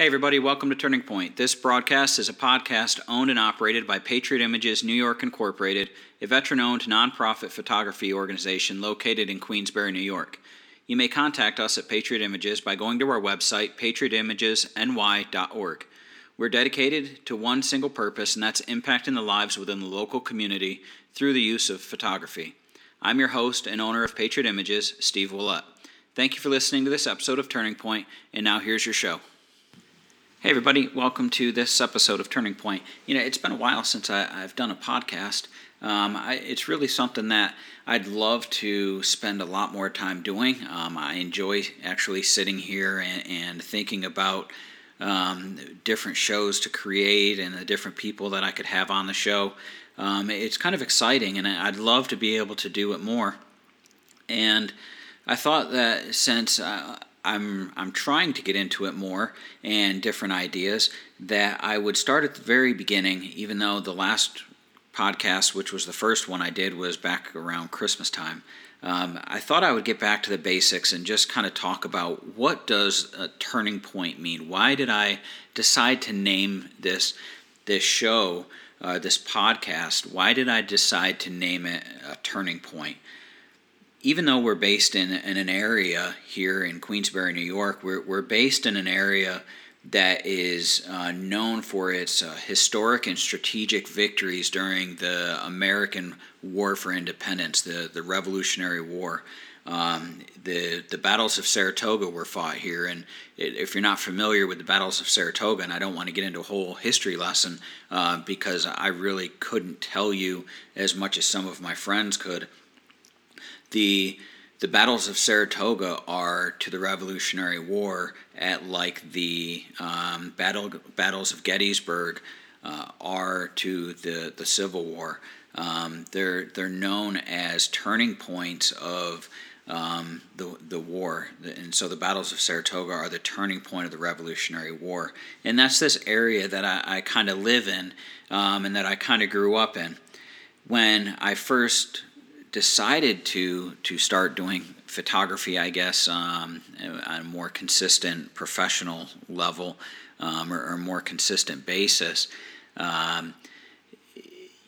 Hey, everybody, welcome to Turning Point. This broadcast is a podcast owned and operated by Patriot Images New York Incorporated, a veteran owned nonprofit photography organization located in Queensbury, New York. You may contact us at Patriot Images by going to our website, patriotimagesny.org. We're dedicated to one single purpose, and that's impacting the lives within the local community through the use of photography. I'm your host and owner of Patriot Images, Steve Willett. Thank you for listening to this episode of Turning Point, and now here's your show. Hey, everybody, welcome to this episode of Turning Point. You know, it's been a while since I, have done a podcast. Um, I, it's really something that I'd love to spend a lot more time doing. Um, I enjoy actually sitting here and, and thinking about um, different shows to create and the different people that I could have on the show. Um, it's kind of exciting, and I'd love to be able to do it more. And I thought that since uh, I'm I'm trying to get into it more and different ideas that I would start at the very beginning, even though the last podcast, which was the first one I did, was back around Christmas time. Um, I thought I would get back to the basics and just kind of talk about what does a turning point mean. Why did I decide to name this this show, uh, this podcast? Why did I decide to name it a turning point? Even though we're based in, in an area here in Queensbury, New York, we're, we're based in an area that is uh, known for its uh, historic and strategic victories during the American War for Independence, the, the Revolutionary War. Um, the the battles of Saratoga were fought here, and if you're not familiar with the battles of Saratoga, and I don't want to get into a whole history lesson uh, because I really couldn't tell you as much as some of my friends could the the battles of Saratoga are to the Revolutionary War at like the um, battle battles of Gettysburg uh, are to the the Civil War. Um, they're they're known as turning points of um, the the war, and so the battles of Saratoga are the turning point of the Revolutionary War, and that's this area that I, I kind of live in, um, and that I kind of grew up in. When I first decided to to start doing photography, I guess, um, on a more consistent professional level um, or, or, more consistent basis. Um,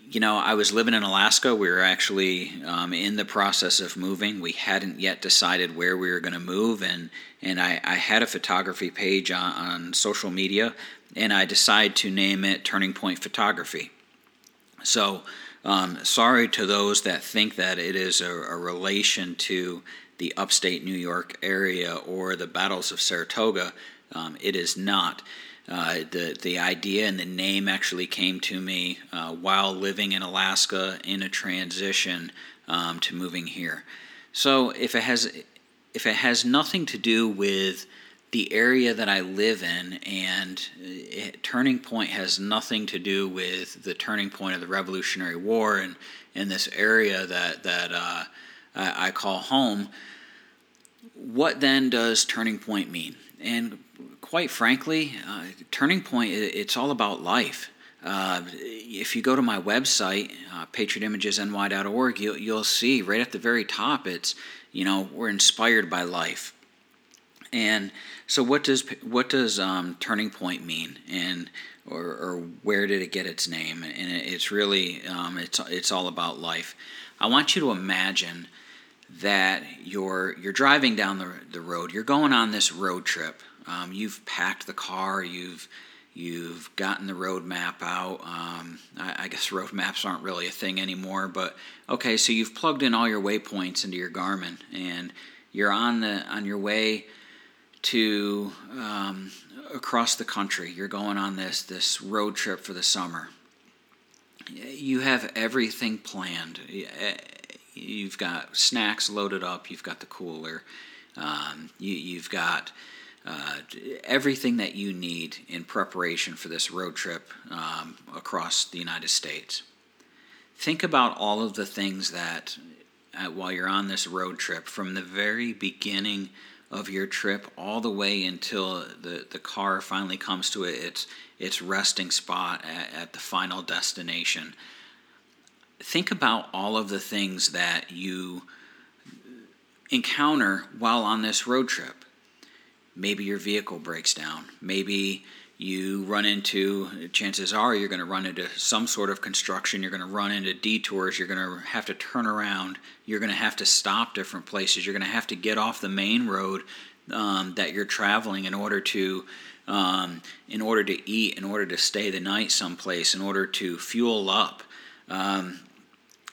you know, I was living in Alaska. We were actually um, in the process of moving. We hadn't yet decided where we were going to move, and and I, I, had a photography page on, on social media, and I decided to name it Turning Point Photography. So um, sorry to those that think that it is a, a, relation to the upstate New York area or the battles of Saratoga. Um, it is not. Uh, the the idea and the name actually came to me uh, while living in Alaska in a transition um, to moving here. So if it has if it has nothing to do with the area that I live in, and it, Turning Point has nothing to do with the turning point of the Revolutionary War and in this area that that uh, I, I, call home. What then does Turning Point mean? And quite frankly, uh, Turning Point it's all about life. Uh, if you go to my website, uh, patriotimagesny.org, you'll, you'll see right at the very top, it's, you know, we're inspired by life and so, what does what does um, turning point mean, and or, or, where did it get its name? And it's really um, it's it's all about life. I want you to imagine that you're you're driving down the the road. You're going on this road trip. Um, you've packed the car. You've you've gotten the road map out. Um, I, I, guess road maps aren't really a thing anymore, but okay. So you've plugged in all your waypoints into your Garmin, and you're on the on your way to um, across the country. You're going on this this road trip for the summer. You have everything planned. You've got snacks loaded up. You've got the cooler. Um, you, have got uh, everything that you need in preparation for this road trip um, across the United States. Think about all of the things that, uh, while you're on this road trip, from the very beginning of your trip all the way until the, the car finally comes to its its resting spot at, at the final destination. Think about all of the things that you encounter while on this road trip. maybe your vehicle breaks down. Maybe you run into, chances are you're going to run into some sort of construction, you're going to run into detours, you're going to have to turn around, you're going to have to stop different places, you're going to have to get off the main road um, that you're traveling in order to. Um, in order to eat, in order to stay the night someplace, in order to fuel up, um,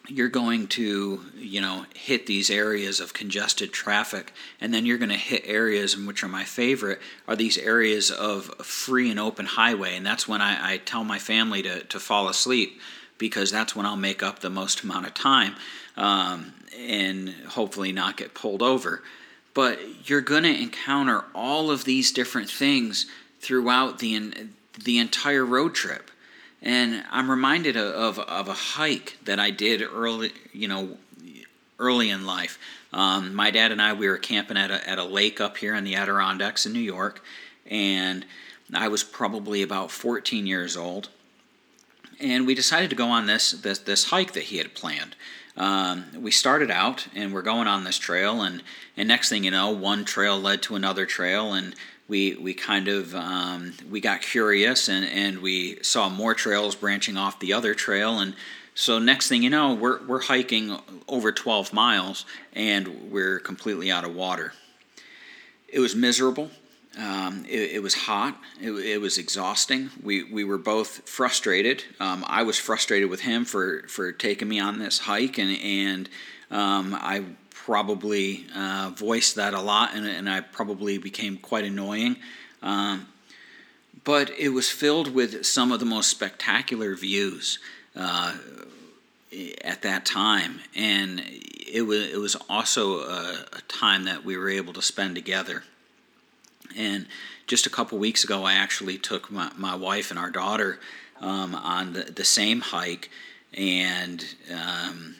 you're going to you know hit these areas of congested traffic and then you're going to hit areas which are my favorite are these areas of free and open highway. And that's when i, I tell my family to, to fall asleep because that's when i'll make up the most amount of time um, and hopefully not get pulled over. But you're going to encounter all of these different things throughout the, the entire road trip and I'm reminded of, of, a hike that I did early, you know, early in life. Um, my dad and I, we were camping at a, at a lake up here in the Adirondacks in New York, and I was probably about 14 years old. And we decided to go on this, this, this hike that he had planned. Um, we started out and we're going on this trail, and, and next thing you know, one trail led to another trail, and we we kind of um, we got curious and, and we saw more trails branching off the other trail. And so next thing you know we're, we're hiking over 12 miles and we're completely out of water. It was miserable. Um, it, it, was hot. It, it, was exhausting. We, we were both frustrated. Um, i was frustrated with him for, for taking me on this hike and, and um, i probably uh, voiced that a lot, and, and, I probably became quite annoying. Um, but it was filled with some of the most spectacular views uh, at that time, and it was it was also a, a, time that we were able to spend together. And just a couple weeks ago, I actually took my, my wife and our daughter um, on the, the same hike, and um,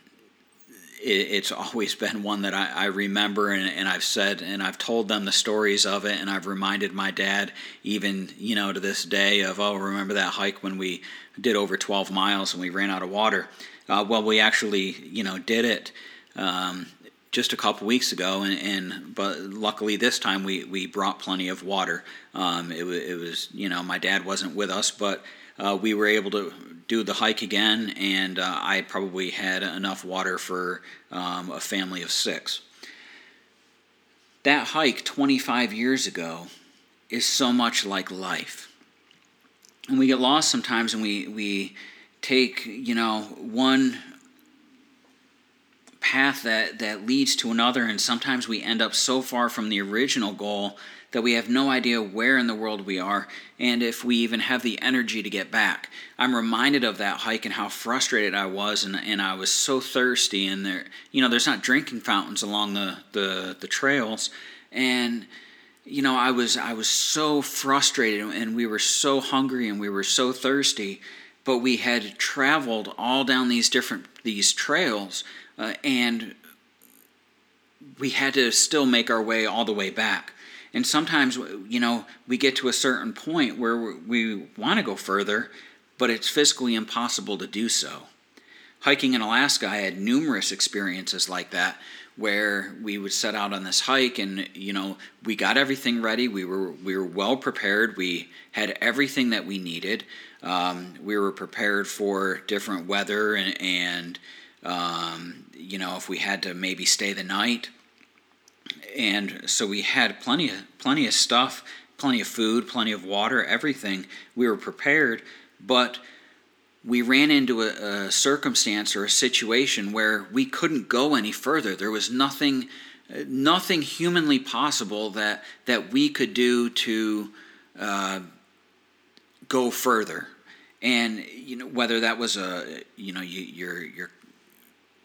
it's always been one that I, I remember and, and, I've said and I've told them the stories of it and I've reminded my dad even you know to this day of oh remember that hike when we did over 12 miles and we ran out of water? Uh, well we actually you know did it um, just a couple weeks ago and, and, but luckily this time we, we brought plenty of water. Um, it, it was you know my dad wasn't with us but uh, we were able to do the hike again, and uh, I probably had enough water for um, a family of six. That hike 25 years ago is so much like life. And we get lost sometimes and we, we take, you know, one path that, that leads to another, and sometimes we end up so far from the original goal that we have no idea where in the world we are and if we even have the energy to get back. I'm reminded of that hike and how frustrated I was and, and I was so thirsty and there you know there's not drinking fountains along the, the, the trails and you know I was I was so frustrated and we were so hungry and we were so thirsty but we had traveled all down these different these trails uh, and we had to still make our way all the way back and sometimes, you know, we get to a certain point where we want to go further, but it's physically impossible to do so. Hiking in Alaska, I had numerous experiences like that where we would set out on this hike and you know we got everything ready. We were we were well prepared. We had everything that we needed. Um, we were prepared for different weather and, and um, you know if we had to maybe stay the night and so we had plenty of plenty of stuff, plenty of food, plenty of water, everything. We were prepared, but we ran into a, a circumstance or a situation where we couldn't go any further. There was nothing nothing humanly possible that that we could do to uh, go further and you know whether that was a you know you, you're you're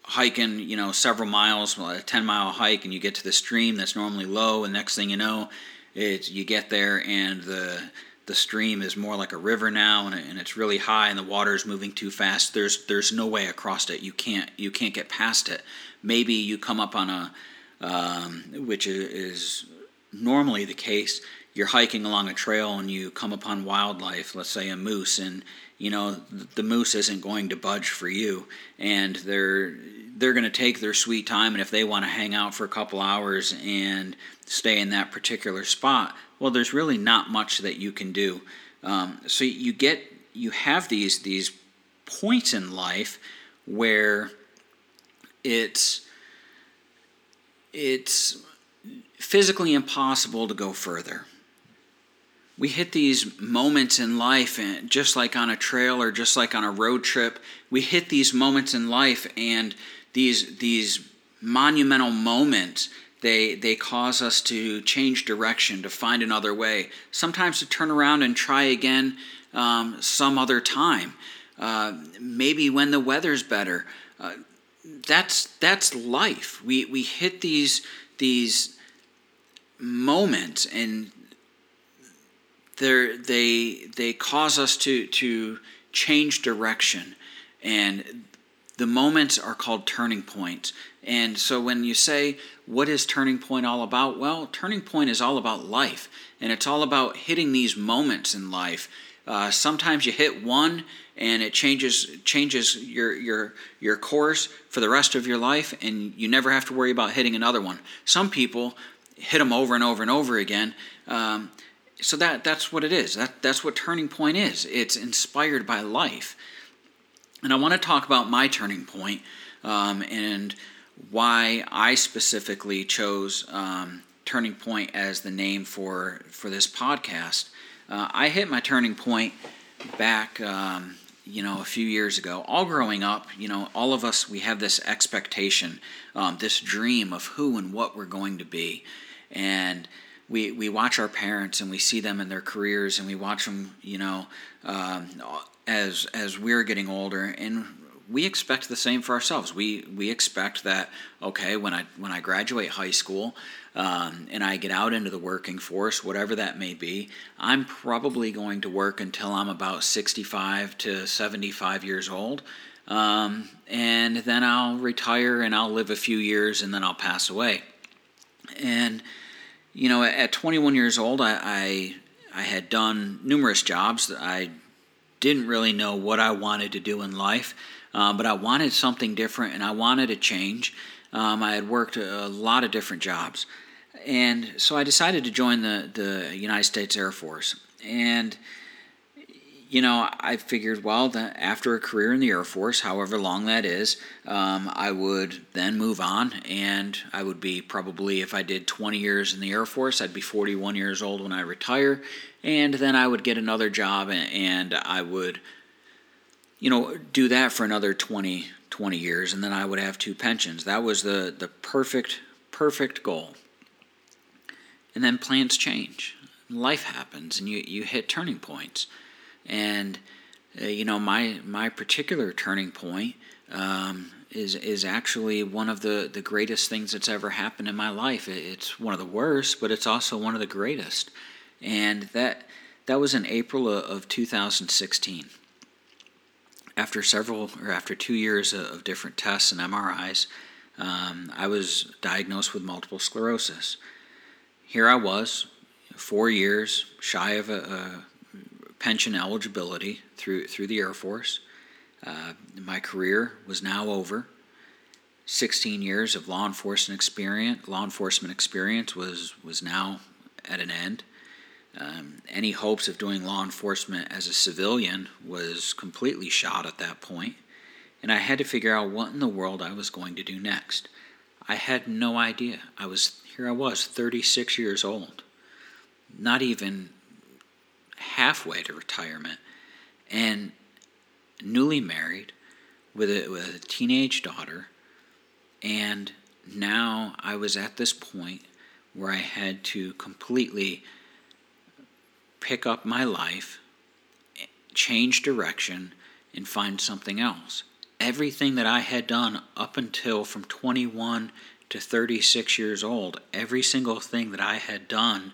hiking, you know, several miles, a 10 mile hike, and you get to the stream that's normally low, and next thing you know, it's you get there and the the stream is more like a river now, and, and it's really high, and the water is moving too fast. There's there's no way across it. You can't you can't get past it. Maybe you come up on a um, which is normally the case. You're hiking along a trail and you come upon wildlife, let's say a moose, and you know the moose isn't going to budge for you, and they're they're going to take their sweet time, and if they want to hang out for a couple hours and stay in that particular spot, well, there's really not much that you can do. Um, so you get you have these these points in life where it's it's physically impossible to go further. We hit these moments in life, and just like on a trail or just like on a road trip, we hit these moments in life, and these these monumental moments they they cause us to change direction, to find another way. Sometimes to turn around and try again um, some other time. Uh, maybe when the weather's better. Uh, that's that's life. We we hit these these moments and they they they cause us to to change direction. And the moments are called turning points. And so when you say what is turning point all about? Well turning point is all about life. And it's all about hitting these moments in life. Uh, sometimes you hit one and it changes changes your your your course for the rest of your life and you never have to worry about hitting another one. Some people hit them over and over and over again um, so that that's what it is. That that's what turning point is. It's inspired by life. And i want to talk about my turning point, um, and why i specifically chose um, turning point as the name for for this podcast. Uh, i hit my turning point back um, you know, a few years ago, all growing up, you know, all of us, we have this expectation, um, this dream of who and what we're going to be. And we, we watch our parents and we see them in their careers and we watch them, you know, um, as, as we're getting older. And we expect the same for ourselves. We, we expect that, okay, when I, when I graduate high school, um, and I get out into the working force, whatever that may be, I'm probably going to work until I'm about 65 to 75 years old. Um, and then I'll retire and I'll live a few years and then I'll pass away. And, you know, at 21 years old, I, I, I had done numerous jobs. I didn't really know what I wanted to do in life, uh, but I wanted something different and I wanted a change. Um, I had worked a, a lot of different jobs and so I decided to join the, the United States Air Force. And, you know, I figured, well, that after a career in the Air Force, however long that is, um, I would then move on. And I would be probably, if I did 20 years in the Air Force, I'd be 41 years old when I retire. And then I would get another job and I would, you know, do that for another 20, 20 years. And then I would have two pensions. That was the, the perfect, perfect goal and then plans change life happens and you, you hit turning points and uh, you know my my particular turning point um, is is actually one of the, the greatest things that's ever happened in my life. It's one of the worst but it's also one of the greatest. And that that was in April of 2016 after several or after two years of different tests and MRIs um, I was diagnosed with multiple sclerosis. Here I was, four years shy of a, a pension eligibility through through the Air Force. Uh, my career was now over. 16 years of law enforcement experience, law enforcement experience was was now at an end. Um, any hopes of doing law enforcement as a civilian was completely shot at that point, and I had to figure out what in the world I was going to do next. I had no idea. I was here I was, 36 years old, not even halfway to retirement, and newly married with a, with a teenage daughter. And now I was at this point where I had to completely pick up my life, change direction, and find something else. Everything that I had done up until from 21 to 36 years old, every single thing that I had done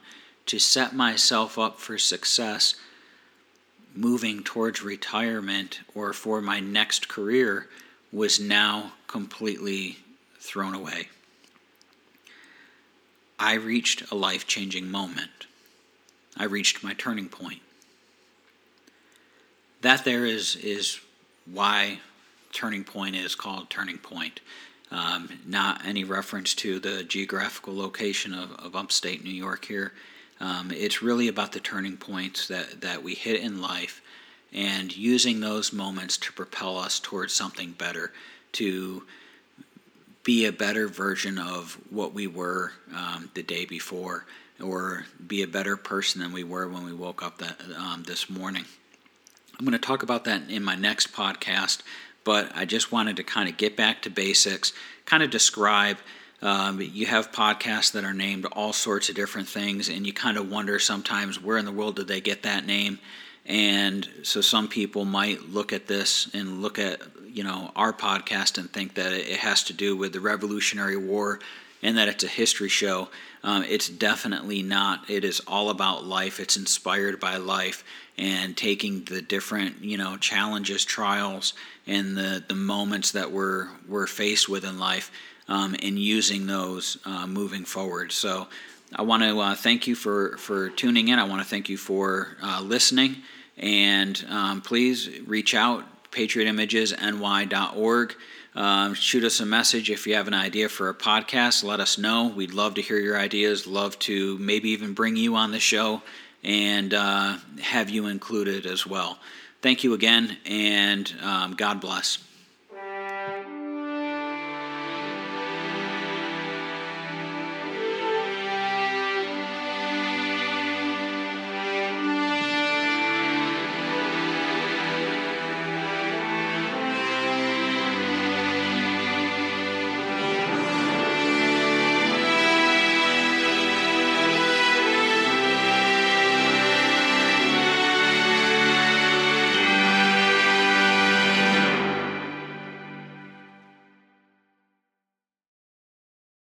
to set myself up for success moving towards retirement or for my next career was now completely thrown away. I reached a life changing moment. I reached my turning point. that there is is why Turning Point is called Turning Point. Um, not any reference to the geographical location of, of upstate New York here. Um, it's really about the turning points that, that we hit in life and using those moments to propel us towards something better, to be a better version of what we were um, the day before, or be a better person than we were when we woke up um, this morning. I'm going to talk about that in my next podcast, but I just wanted to kind of get back to basics, kind of describe. Um, you have podcasts that are named all sorts of different things, and you kind of wonder sometimes where in the world did they get that name? And so some people might look at this and look at you know our podcast and think that it has to do with the Revolutionary War and that it's a history show. Um, it's definitely not. It is all about life. It's inspired by life and taking the different you know challenges, trials, and the the moments that we're we're faced with in life, um, using those uh, moving forward. So. I want to uh, thank you for, for tuning in. I want to thank you for uh, listening. And um, please reach out, patriotimagesny.org. Um, shoot us a message if you have an idea for a podcast. Let us know. We'd love to hear your ideas, love to maybe even bring you on the show and uh, have you included as well. Thank you again, and um, God bless.